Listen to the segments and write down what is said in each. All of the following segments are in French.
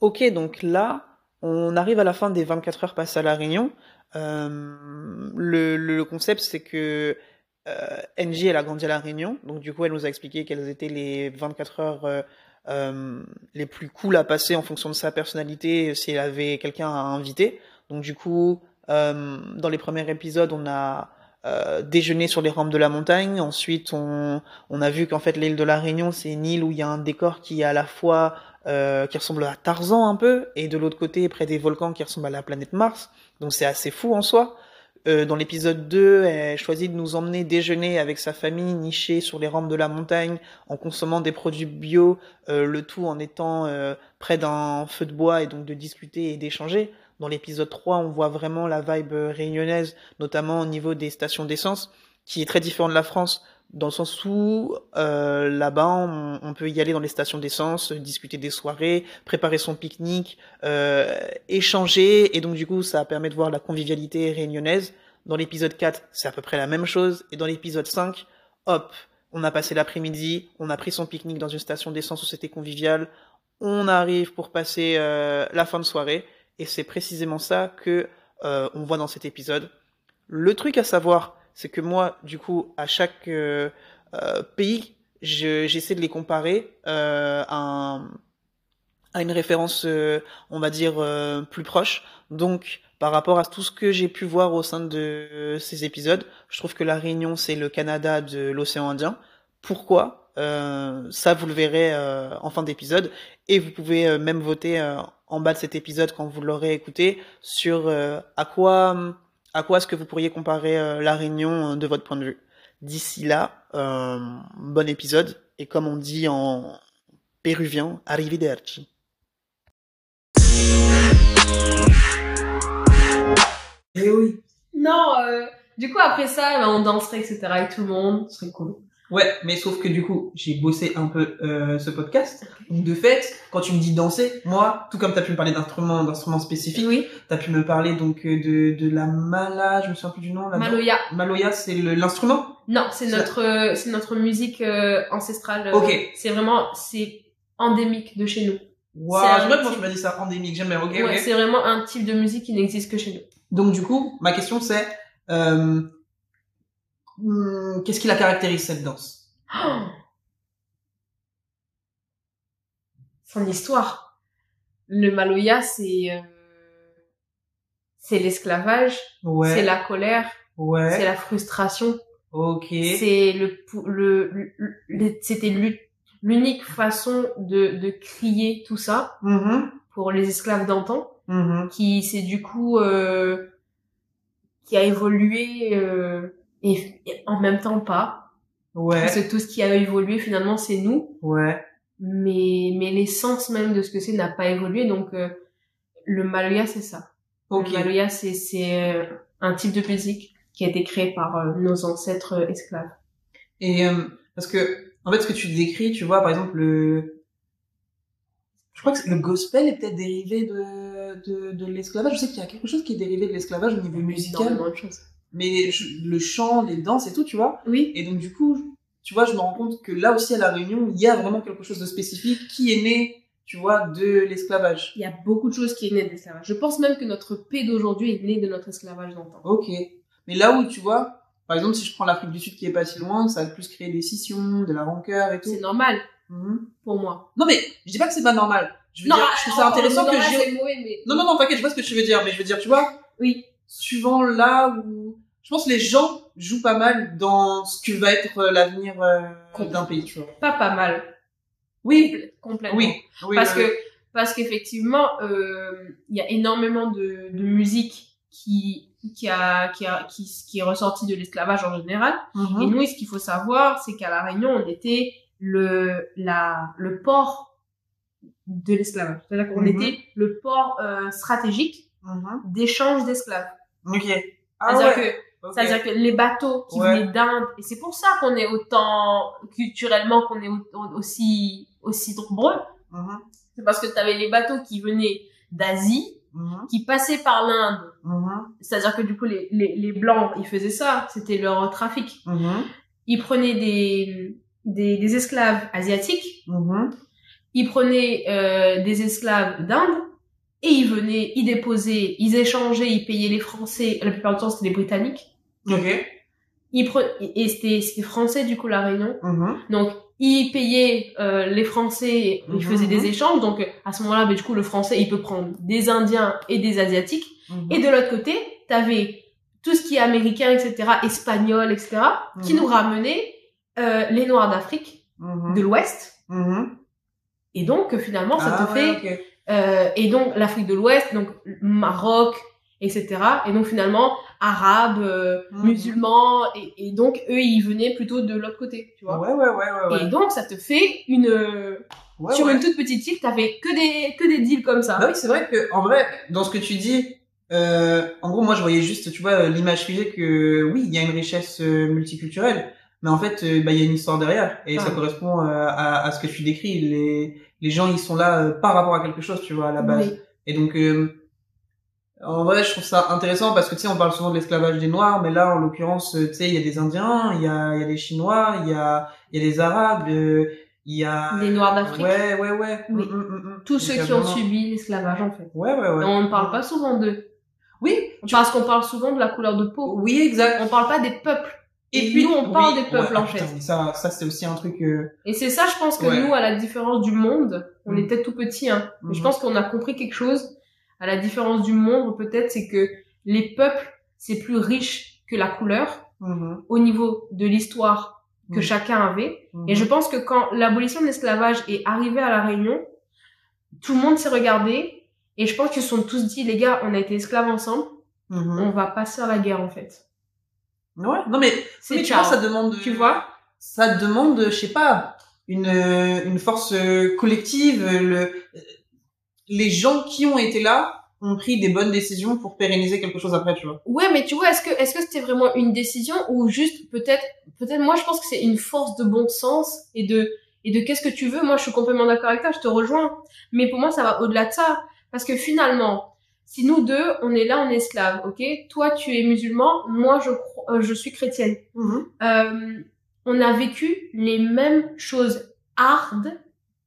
Ok, donc là, on arrive à la fin des 24 heures passées à La Réunion. Euh, le, le concept, c'est que euh, NJ, elle a grandi à La Réunion. Donc, du coup, elle nous a expliqué quelles étaient les 24 heures euh, euh, les plus cool à passer en fonction de sa personnalité, si elle avait quelqu'un à inviter. Donc, du coup, euh, dans les premiers épisodes, on a euh, déjeuné sur les rampes de la montagne. Ensuite, on, on a vu qu'en fait, l'île de la Réunion, c'est une île où il y a un décor qui est à la fois euh, qui ressemble à Tarzan un peu, et de l'autre côté, près des volcans, qui ressemble à la planète Mars. Donc c'est assez fou en soi. Euh, dans l'épisode 2, elle choisit de nous emmener déjeuner avec sa famille nichée sur les rampes de la montagne, en consommant des produits bio, euh, le tout en étant euh, près d'un feu de bois et donc de discuter et d'échanger. Dans l'épisode 3, on voit vraiment la vibe réunionnaise, notamment au niveau des stations d'essence, qui est très différent de la France, dans le sens où euh, là-bas, on, peut y aller dans les stations d'essence, discuter des soirées, préparer son pique-nique, euh, échanger, et donc du coup, ça permet de voir la convivialité réunionnaise. Dans l'épisode 4, c'est à peu près la même chose, et dans l'épisode 5, hop, on a passé l'après-midi, on a pris son pique-nique dans une station d'essence où c'était convivial, on arrive pour passer euh, la fin de soirée, et c'est précisément ça que on voit dans cet épisode. Le truc à savoir, c'est que moi, du coup, à chaque euh, euh, pays, j'essaie de les comparer euh, à, à, une référence, euh, on va dire, euh, plus proche. Donc, par rapport à tout ce que j'ai pu voir au sein de ces épisodes, je trouve que la Réunion, c'est le Canada de l'océan Indien. Pourquoi? Ça, vous le verrez en fin d'épisode. Et vous pouvez même voter en bas de cet épisode quand vous l'aurez écouté sur à quoi à quoi est-ce que vous pourriez comparer euh, la Réunion euh, de votre point de vue? D'ici là, euh, bon épisode, et comme on dit en péruvien, arrivederci. Eh oui. Non, euh, du coup après ça, ben, on danserait, etc. avec tout le monde, ce serait cool. Ouais, mais sauf que du coup, j'ai bossé un peu euh, ce podcast. Donc de fait, quand tu me dis danser, moi, tout comme tu as pu me parler d'instruments, d'instruments spécifiques, Oui. tu as pu me parler donc euh, de de la mala, je me souviens plus du nom. La Maloya. Maloya, c'est l'instrument? Non, c'est notre, euh, c'est notre musique euh, ancestrale. euh, Ok. C'est vraiment, c'est endémique de chez nous. Waouh, un j'aimerais quand type- tu m'as dit ça endémique, j'aime bien. Ok, ouais, c'est vraiment un type de musique qui n'existe que chez nous. Donc du coup, ma question c'est euh, hum, qu'est-ce qui la caractérise cette danse? Oh Son histoire. Le Maloya, c'est euh, c'est l'esclavage, Ouais. c'est la colère, Ouais. c'est la frustration, Ok. c'est le le, le- le- c'était l'u- l'unique façon de de crier tout ça Mhm. pour les esclaves d'antan. Mhm. qui c'est du coup euh, qui a évolué euh, et, et en même temps pas Ouais. parce que tout ce qui a évolué finalement c'est nous Ouais. mais mais l'essence même de ce que c'est n'a pas évolué donc euh, le maloya c'est ça Ok. le maloya c'est c'est euh, un type de musique qui a été créé par euh, nos ancêtres euh, esclaves Et euh, parce que en fait, ce que tu décris, tu vois, par exemple, le, je crois que le gospel est peut-être dérivé de de, de l'esclavage. Je sais qu'il y a quelque chose qui est dérivé de l'esclavage au niveau musical, énormément de choses mais je- le chant, les danses et tout, tu vois. oui Et donc du coup, tu vois, je me rends compte que là aussi à la Réunion, il y a vraiment quelque chose de spécifique qui est né, tu vois, de l'esclavage. il y a beaucoup de choses qui est né de l'esclavage je pense même que notre paix d'aujourd'hui est née de notre esclavage d'antan Ok. Mais là où tu vois, par exemple, si je prends l'Afrique du Sud qui est pas si loin, ça a plus créé des scissions, de la rancœur et tout. c'est normal Mhm. pour moi Non mais je dis pas que c'est pas normal. Je veux dire, je trouve ça oh, intéressant que j'ai. mais... Non non non, t'inquiète, je vois ce que tu veux dire, mais je veux dire, tu vois, Oui. Suivant là où, je pense que les gens jouent pas mal dans ce que va être euh, l'avenir euh, d'un pays, tu vois. Pas pas mal. Oui. Complè- Complètement. Oui. oui parce oui, que parce qu'effectivement, euh, il y a énormément de, de musique qui qui a qui a qui, qui est ressortie de l'esclavage en général. oui. Et nous, ce qu'il faut savoir, c'est qu'à la Réunion, on était le la le port de l'esclavage. C'est-à-dire qu'on Mhm. était le port euh, stratégique Mhm. d'échange d'esclaves. Ok. Ah C'est-à-dire ouais. que. C'est-à-dire que les bateaux qui Ouais. venaient d'Inde, et c'est pour ça qu'on est autant, culturellement, qu'on est au- aussi, aussi nombreux, Mhm. c'est parce que tu avais les bateaux qui venaient d'Asie, Mhm. qui passaient par l'Inde. Mhm. C'est-à-dire que du coup, les, les, les Blancs, ils faisaient ça, c'était leur trafic. Ils prenaient des, des, des esclaves asiatiques, ils prenaient euh, des esclaves d'Inde et ils venaient, ils déposaient, ils échangeaient, ils payaient les Français. La plupart du temps, c'était les Britanniques. Ok. Ils pre... et c'était c'était français du coup la Réunion. Mhm. Donc ils payaient euh, les Français, ils Mhm, faisaient des échanges. Donc à ce moment-là, ben, du coup le Français il peut prendre des Indiens et des Asiatiques. Mhm. Et de l'autre côté, t'avais tout ce qui est américain, etc., espagnol, etc., qui nous ramenait euh, les Noirs d'Afrique, de l'Ouest. Et donc finalement, ça Ah te ouais, fait. Euh, et donc l'Afrique de l'Ouest, donc Maroc, etc. Et donc finalement arabes, euh, Mhm. musulmans, et, et donc eux ils venaient plutôt de l'autre côté, tu vois. Ouais, ouais, ouais, ouais. Et donc ça te fait une euh, Ouais, sur ouais. une toute petite île, t'avais que des que des deals comme ça. Bah oui, c'est vrai que en vrai, dans ce que tu dis, euh, en gros, moi, je voyais juste, tu vois, l'image figée que oui, il y a une richesse euh, multiculturelle, mais en fait, euh, bah, il y a une histoire derrière, et ça Ah. correspond euh, à, à ce que tu décris. Les les gens, ils sont là euh, par rapport à quelque chose, tu vois, à la base. Oui. Et donc, euh, en vrai, je trouve ça intéressant parce que tu sais, on parle souvent de l'esclavage des Noirs, mais là, en l'occurrence, tu sais, il y a des Indiens, il y a, il y a des Chinois, il y a, il y a des Arabes, il y a Les Noirs d'Afrique. Ouais, ouais, ouais. Oui. Mm, mm, mm. Tous ceux qui ont subi l'esclavage en fait. Ouais, ouais, ouais. Et on ne parle pas souvent d'eux. Oui, Parce qu'on parle souvent de la couleur de peau. oui, exact. On parle pas des peuples. Et nous, on parle des peuples, en fait. putain, ça, ça c'est aussi un truc. Euh... Et c'est ça, je pense que Ouais. nous, à la différence du monde, on était tout petits, hein. Mais je Mhm. pense qu'on a compris quelque chose. À la différence du monde, peut-être, c'est que les peuples, c'est plus riche que la couleur mhm, au niveau de l'histoire que Mhm. chacun avait. Et je pense que quand l'abolition de l'esclavage est arrivée à la Réunion, tout le monde s'est regardé et je pense qu'ils se sont tous dit, les gars, on a été esclaves ensemble, Mhm. on va passer à la guerre en fait. Ouais, non mais, mais tu vois, ça demande. Tu vois Ça demande, je sais pas, une une force euh, collective. Le, les gens qui ont été là ont pris des bonnes décisions pour pérenniser quelque chose après, tu vois. Ouais, mais tu vois, est-ce que est-ce que c'était vraiment une décision ou juste peut-être peut-être moi je pense que c'est une force de bon sens et de et de qu'est-ce que tu veux. Moi, je suis complètement d'accord avec toi, je te rejoins. Mais pour moi, ça va au-delà de ça parce que finalement, si nous deux, on est là, on est esclaves, ok? Toi, tu es musulman, moi, je crois, euh, je suis chrétienne. Euh, on a vécu les mêmes choses hard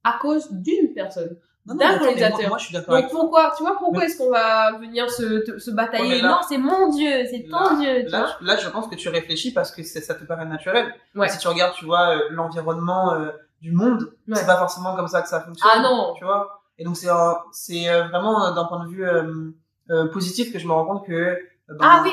à cause d'une personne. D'un colonisateur. Moi, moi, je suis d'accord. Donc pourquoi, tu vois, pourquoi Mais- est-ce qu'on va venir se, te- se batailler Ouais, mais là- Non, c'est mon Dieu, c'est ton Dieu, tu vois. Là, là, je pense que tu réfléchis parce que c'est- ça te paraît naturel. Ouais. Si tu regardes, tu vois, euh, l'environnement euh, du monde, Ouais. c'est pas forcément comme ça que ça fonctionne. Ah non. Tu vois. Et donc c'est un- c'est euh, vraiment euh, d'un point de vue euh, euh, positif que je me rends compte que euh, ben, Ah oui,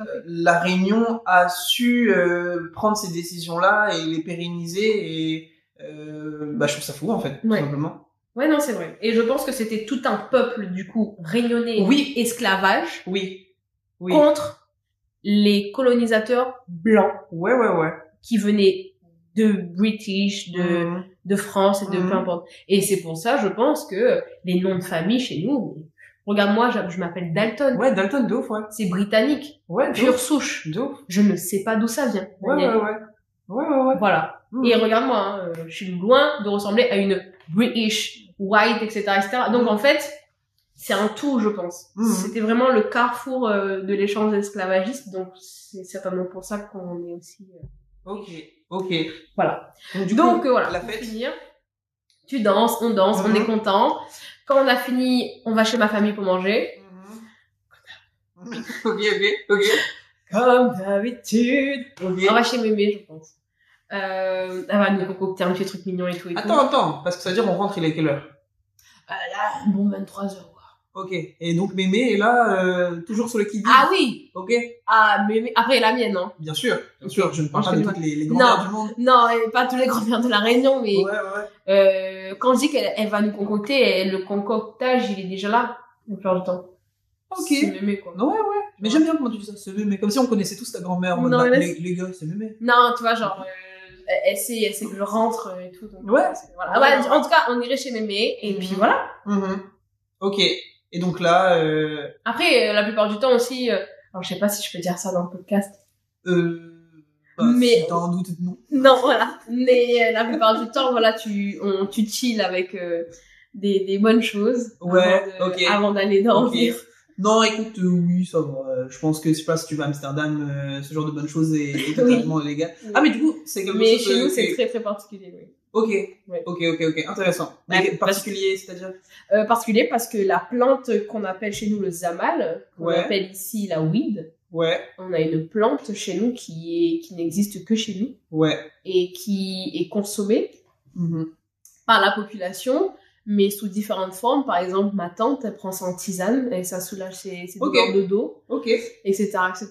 euh, la Réunion a su euh, prendre ces décisions-là et les pérenniser et euh, bah je trouve ça fou en fait, Ouais. tout simplement. ouais, non, c'est vrai. Et je pense que c'était tout un peuple, du coup, réunionnais, Oui. esclavage, Oui. Oui. contre les colonisateurs blancs Ouais, ouais, ouais. qui venaient de British, de, Mhm. de France et de Mhm. peu importe. Et c'est pour ça, je pense que les noms de famille chez nous, regarde-moi, je, je m'appelle Dalton. Ouais, Dalton, de ouf, ouais. C'est britannique, Ouais, pure souche. De ouf. Je ne sais pas d'où ça vient. Ouais, ouais, ouais. Ouais, ouais, ouais. Voilà. Mhm. Et regarde-moi, hein, euh, je suis loin de ressembler à une British, white, etc., etc. Donc en fait, c'est un tout, je pense. C'était vraiment le carrefour euh, de l'échange esclavagiste, donc c'est certainement pour ça qu'on est aussi. euh, Ok, ok. Voilà. Donc, du donc coup, euh, voilà. la pour fête. finir, tu danses, on danse, on Mhm. est content. Quand on a fini, on va chez ma famille pour manger. Mhm. ok, ok, ok. Comme d'habitude. Ok. On va chez mémé, je pense. Euh, elle va nous concocter un petit truc mignon et tout et tout. Attends, attends, parce que ça veut dire on rentre, il est quelle heure? Euh, là, bon, 23 heures. quoi. Ok. Et donc Mémé est là, euh, toujours sur le qui Ah oui Ok. Ah, mémé. Après, la mienne, hein. Bien sûr, bien sûr. Je ne parle pas de toutes les, les Non. grand-mères du monde. Non, et pas tous les grands-mères de la Réunion, mais Ouais, ouais. euh, quand je dis qu'elle elle va nous concocter, elle- le concoctage, il est déjà là, la plupart du temps. Ok. C'est mémé, quoi. Non, ouais, ouais. Mais j'aime bien comment tu dis ça, c'est Mémé. Comme si on connaissait tous ta grand-mère. Non, bah, les, les gars, c'est Mémé. Non, tu vois, genre, euh, elle, sait, elle sait que je rentre et tout. donc, Ouais. Voilà. En tout cas, on irait chez mémé, et puis Mhm. voilà. Mhm. Ok. Et donc là, euh, Après, euh, la plupart du temps aussi, euh, alors je sais pas si je peux dire ça dans le podcast. euh, bah, Mais- si t'as un doute, non. Non, voilà. Mais euh, la plupart du temps, voilà, tu, on, tu chill avec euh, des, des bonnes choses. Ouais, avant de- ok. Avant d'aller dormir. Non, écoute, euh, oui, ça va. Euh, Je pense que, je sais pas, si tu vas à Amsterdam, euh, ce genre de bonnes choses est, est totalement légal. Oui. Ah, mais du coup, c'est quelque Mais chose... chez nous, c'est très très particulier, oui. Ok, Ouais. ok, ok, ok, intéressant. Mais particulier, c'est-à-dire? Euh, particulier parce que la plante qu'on appelle chez nous le zamal, qu'on Ouais. appelle ici la weed, Ouais, on a une plante chez nous qui est qui n'existe que chez nous ouais. et qui est consommée Mhm. par la population, mais sous différentes formes. Par exemple, ma tante, elle prend ça en tisane et ça soulage ses, ses douleurs de dos, etc., etc.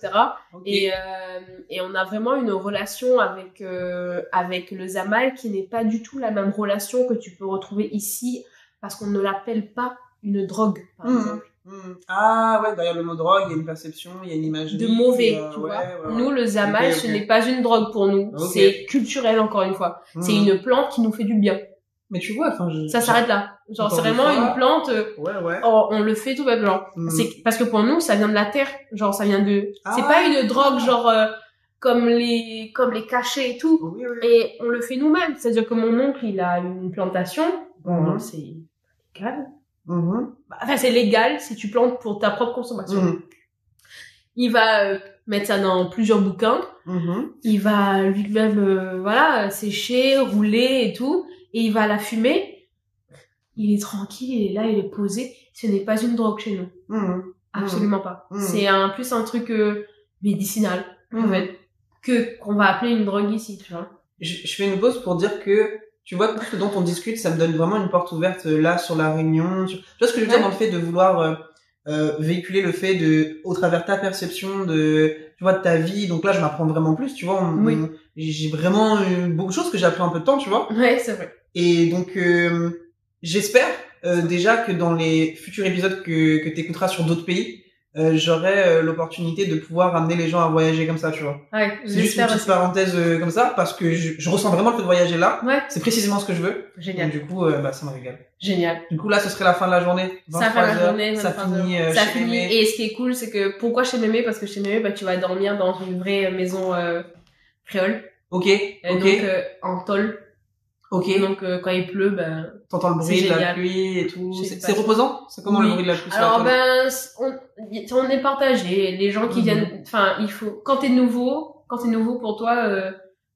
Et, euh, et on a vraiment une relation avec, euh, avec le zamal qui n'est pas du tout la même relation que tu peux retrouver ici parce qu'on ne l'appelle pas une drogue, par Mhm. exemple. Hmm. Ah ouais, derrière le mot drogue, il y a une perception, il y a une imagerie. De mauvais, euh, tu ouais, vois. ouais, ouais. Nous, le zamal, ce n'est pas une drogue pour nous. C'est culturel, encore une fois. C'est Hmm. une plante qui nous fait du bien. Mais tu vois, enfin, je... Ça s'arrête là. Genre, c'est vraiment fois. une plante, euh, Ouais, ouais. oh, on le fait tout bêtement. Hmm. C'est parce que pour nous, ça vient de la terre. Genre, ça vient de. C'est Ah. pas une drogue, genre euh, comme les comme les cachets et tout. Oui, oui. Et on le fait nous-mêmes. C'est-à-dire que mon oncle, il a une plantation. Bon, Mhm. c'est légal. Mhm. Bah, Enfin, c'est légal si tu plantes pour ta propre consommation. Mhm. Il va euh, mettre ça dans plusieurs bouquins. Mhm. Il va lui-même, voilà, sécher, rouler et tout. Et il va la fumer. Il est tranquille, il est là, il est posé. Ce n'est pas une drogue chez nous. Mhm. Absolument pas. Mhm. C'est un plus un truc euh, médicinal, en fait, que qu'on va appeler une drogue ici, tu vois. Je, je fais une pause pour dire que, tu vois, tout ce dont on discute, ça me donne vraiment une porte ouverte euh, là sur la réunion. Tu tu vois ce que je veux dire Ouais. dans le fait de vouloir euh, euh, véhiculer le fait de, au travers ta perception de, tu vois, de ta vie. Donc là, je m'apprends vraiment plus, tu vois. on- Oui. on- j'ai vraiment eu beaucoup de choses que j'ai appris en peu de temps, tu vois. Ouais, c'est vrai. Et donc, euh, j'espère euh, déjà que dans les futurs épisodes que, que tu écouteras sur d'autres pays, euh, j'aurai euh, l'opportunité de pouvoir amener les gens à voyager comme ça, tu vois. Ouais, C'est juste une petite aussi. parenthèse euh, comme ça, parce que je, je ressens vraiment le fait de voyager là. Ouais, C'est précisément ce que je veux. génial, Donc, du coup, bah, ça me régale. génial. Du coup, là, ce serait la fin de la journée. Ça fait la 23 heures, journée, Ça 23 finit ça chez finit. Mémé. Et ce qui est cool, c'est que pourquoi chez Mémé? Parce que chez Mémé, bah, tu vas dormir dans une vraie maison euh, créole, Ok, Et ok, donc euh, en tôle. Ok. Donc euh, quand il pleut, ben. T'entends le bruit de la pluie et tout. C'est reposant? C'est comment le Oui. bruit de la pluie Alors ben, on, on est partagé. Les gens qui Mhm. viennent, enfin, il faut quand t'es nouveau, quand t'es nouveau pour toi, euh,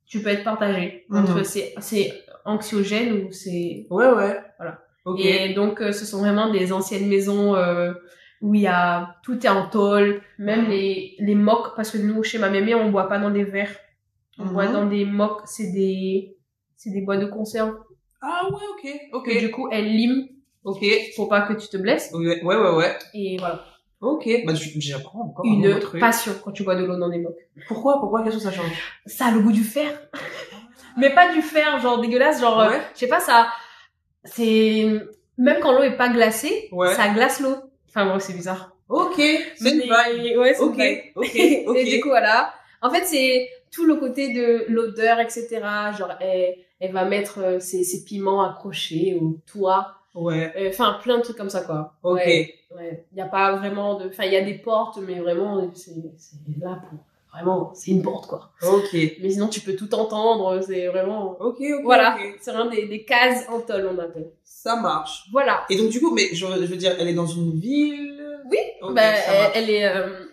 tu peux être partagé. Mhm. Entre c'est c'est anxiogène ou c'est Ouais, ouais. Voilà. Ok. Et donc, euh, ce sont vraiment des anciennes maisons euh, où il y a tout est en tôle, même Mhm. les les mocs, parce que nous chez ma mémé, on boit pas dans des verres, on Mhm. boit dans des mocs, c'est des c'est des boîtes de conserve. Ah ouais, ok, ok. Que du coup, elles liment Ok. pour pas que tu te blesses. Ouais, ouais, ouais. ouais. Et voilà, Ok. Bah, j'apprends encore un une truc. passion quand tu bois de l'eau dans des mocs. Pourquoi Pourquoi Qu'est-ce que ça change? Ça a le goût du fer, mais pas du fer genre dégueulasse, genre euh, je sais pas ça. C'est même quand l'eau est pas glacée, Ouais. ça glace l'eau. Enfin bon, c'est bizarre. Ok, c'est une Mais- vibe. Ouais, c'est Ok, une vibe. ok, ok. Et du coup, voilà. En fait, c'est tout le côté de l'odeur, etc. Genre, elle, elle va mettre euh, ses, ses piments accrochés au toit. Ouais. Euh, Enfin, plein de trucs comme ça, quoi. Ok. Ouais. Ouais. Il y a pas vraiment de... Enfin, il y a des portes, mais vraiment, c'est là pour... Vraiment, c'est une porte, quoi. Ok. Mais sinon, tu peux tout entendre. C'est vraiment... Ok, ok. Voilà. C'est vraiment des, des cases en tôle, on appelle. Ça marche. Voilà. Et donc, du coup, mais je, je veux dire, elle est dans une ville? Oui. Ok, Ben, ça elle, marche. elle est... euh,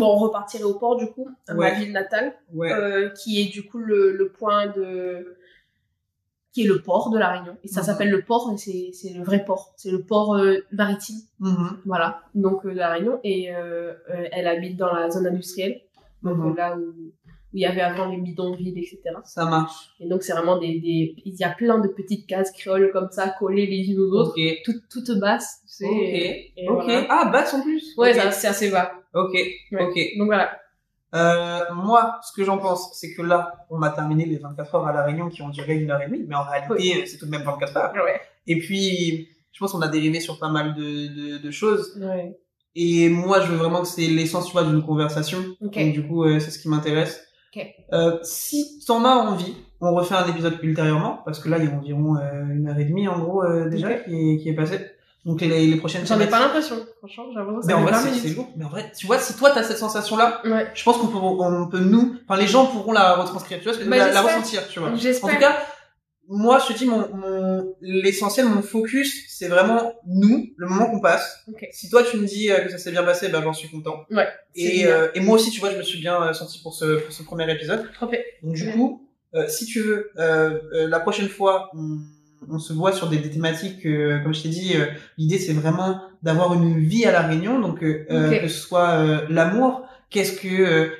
Bon, on repartirait au port, du coup, à Ouais. ma ville natale. Ouais. euh, qui est du coup le, le point de qui est le port de la Réunion et ça Mhm. s'appelle le port et c'est c'est le vrai port c'est le port euh, maritime Mhm. voilà donc euh, de la Réunion et euh, euh, elle habite dans la zone industrielle donc Mhm. euh, là où où il y avait avant les bidonvilles etc Ça marche. et donc c'est vraiment des des il y a plein de petites cases créoles comme ça collées les unes aux autres Ok. toutes toutes basses tu sais, Ok. et, et Ok. voilà. Ah, basse en plus. ouais c'est assez bas Ok. Ouais. Ok. donc voilà Euh, moi, ce que j'en pense, c'est que là, on a terminé les 24 heures à La Réunion qui ont duré une heure et demie, mais en réalité, Oui. c'est tout de même 24 heures. ouais Et puis, je pense qu'on a dérivé sur pas mal de, de, de choses. ouais Et moi, je veux vraiment que c'est l'essence, tu vois, d'une conversation. ok Donc, du coup, euh, c'est ce qui m'intéresse. Ok. Euh, si t'en as envie, on refait un épisode ultérieurement, parce que là, il y a environ euh, une heure et demie, en gros, euh, déjà, qui, est, qui est passée. Donc, les, les prochaines j'en ai pas l'impression franchement j'ai l'impression que Mais en vrai, 20 c'est lourd. Mais en vrai, tu vois, si toi, t'as cette sensation-là, ouais je pense qu'on peut, on peut nous, enfin, les gens pourront la retranscrire, tu vois, Bah, la, la ressentir, tu vois. En tout cas, moi, je te dis, mon, mon l'essentiel, mon focus, c'est vraiment nous, le moment qu'on passe. Ok. Si toi, tu me dis euh, que ça s'est bien passé, ben j'en suis content. Ouais. Et, euh, et moi aussi, tu vois, je me suis bien euh, senti pour ce, pour ce premier épisode. Trop. Donc du coup, euh, si tu veux, euh, euh, la prochaine fois, on, on se voit sur des, des thématiques, euh, comme je t'ai dit, euh, l'idée c'est vraiment d'avoir une vie à la Réunion, donc euh, euh, que ce soit euh, l'amour, qu'est-ce que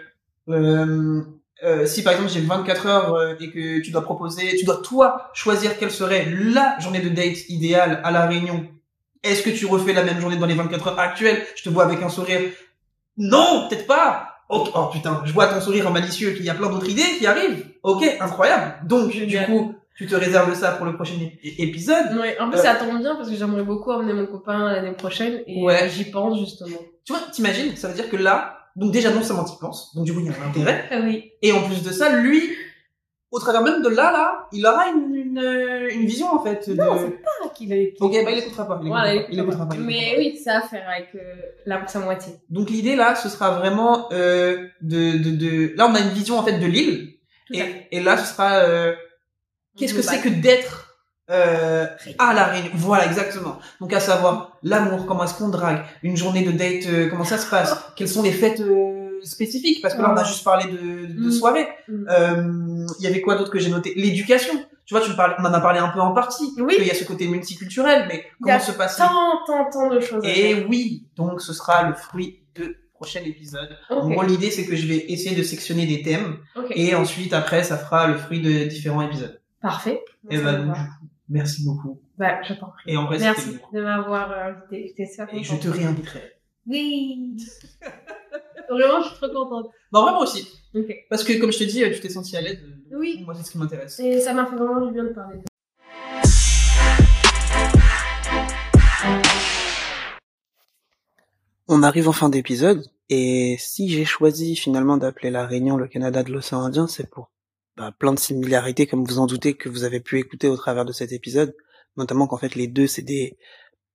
euh, si par exemple j'ai 24 heures euh, et que tu dois proposer, tu dois toi choisir quelle serait la journée de date idéale à la Réunion. Est-ce que tu refais la même journée dans les 24 heures actuelles? Je te vois avec un sourire. Non, peut-être pas. Oh, oh, putain, je vois ton sourire en malicieux qu'il y a plein d'autres idées qui arrivent. Ok, incroyable. Donc du coup, tu te réserves ça pour le prochain épisode? Ouais, en plus, Euh, ça tombe bien parce que j'aimerais beaucoup emmener mon copain l'année prochaine et Ouais. euh, j'y pense justement. Tu vois, t'imagines, ça veut dire que là, donc déjà non seulement t'y penses, donc du coup il y a un intérêt, Ah oui. et en plus de ça, lui, au travers même de là, là, il aura une, une, euh, une vision en fait. De... Non, c'est pas qu'il a qu'il- Ok, bah il écoutera pas. Il Voilà, pas, il écoutera pas, il Mais pas. oui, ça à faire avec euh, la, sa moitié. Donc l'idée là, ce sera vraiment euh, de, de, de... Là, on a une vision en fait de l'île, et, et là, ce sera euh, qu'est-ce que c'est que d'être euh, à la Réunion. Voilà, exactement. Donc à savoir l'amour, comment est-ce qu'on drague, une journée de date, euh, comment ça se passe, quelles sont les fêtes euh, spécifiques, parce que là on a juste parlé de, de Mm. soirée. Mm. Euh, Il y avait quoi d'autre que j'ai noté? L'éducation. Tu vois, tu me parlais, on en a parlé un peu en partie. Oui. Il y a ce côté multiculturel, mais comment se passe Tant, tant, tant de choses Et oui, donc ce sera le fruit de prochain épisode. En Ok. gros, l'idée c'est que je vais essayer de sectionner des thèmes Ok. et ensuite après ça fera le fruit de différents épisodes. Parfait. Et Ça bah donc coup, merci beaucoup. Bah, je t'en prie. Et en vrai, Merci de m'avoir euh, invité. J'étais super Et je te réinviterai. Oui. Vraiment, je suis trop contente. Non, vraiment aussi. Parce que comme je te dis, tu t'es senti à l'aise. Oui. Moi, c'est ce qui m'intéresse. Et ça m'a fait vraiment du bien de parler. On arrive en fin d'épisode, et si j'ai choisi finalement d'appeler la Réunion le Canada de l'océan Indien, c'est pour bah, plein de similarités, comme vous en doutez, que vous avez pu écouter au travers de cet épisode, notamment qu'en fait les deux, c'est des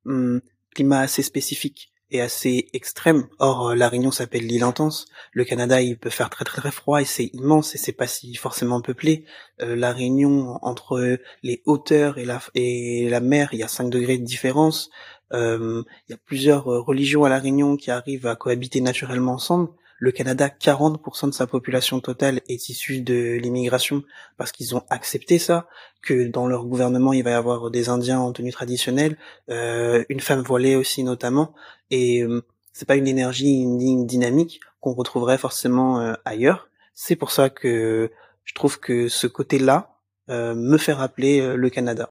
hum, climats assez spécifiques et assez extrêmes. Or, euh, la Réunion s'appelle l'île intense. Le Canada, il peut faire très très très froid et c'est immense et c'est pas si forcément peuplé. Euh, la Réunion, entre les hauteurs et la, et la mer, il y a 5 degrés de différence. Euh, il y a plusieurs euh, religions à la Réunion qui arrivent à cohabiter naturellement ensemble. Le Canada, 40% de sa population totale est issue de l'immigration parce qu'ils ont accepté ça, que dans leur gouvernement il va y avoir des Indiens en tenue traditionnelle, euh, une femme voilée aussi notamment, et euh, c'est pas une énergie, une, dynamique qu'on retrouverait forcément euh, ailleurs. C'est pour ça que je trouve que ce côté-là me fait rappeler le Canada.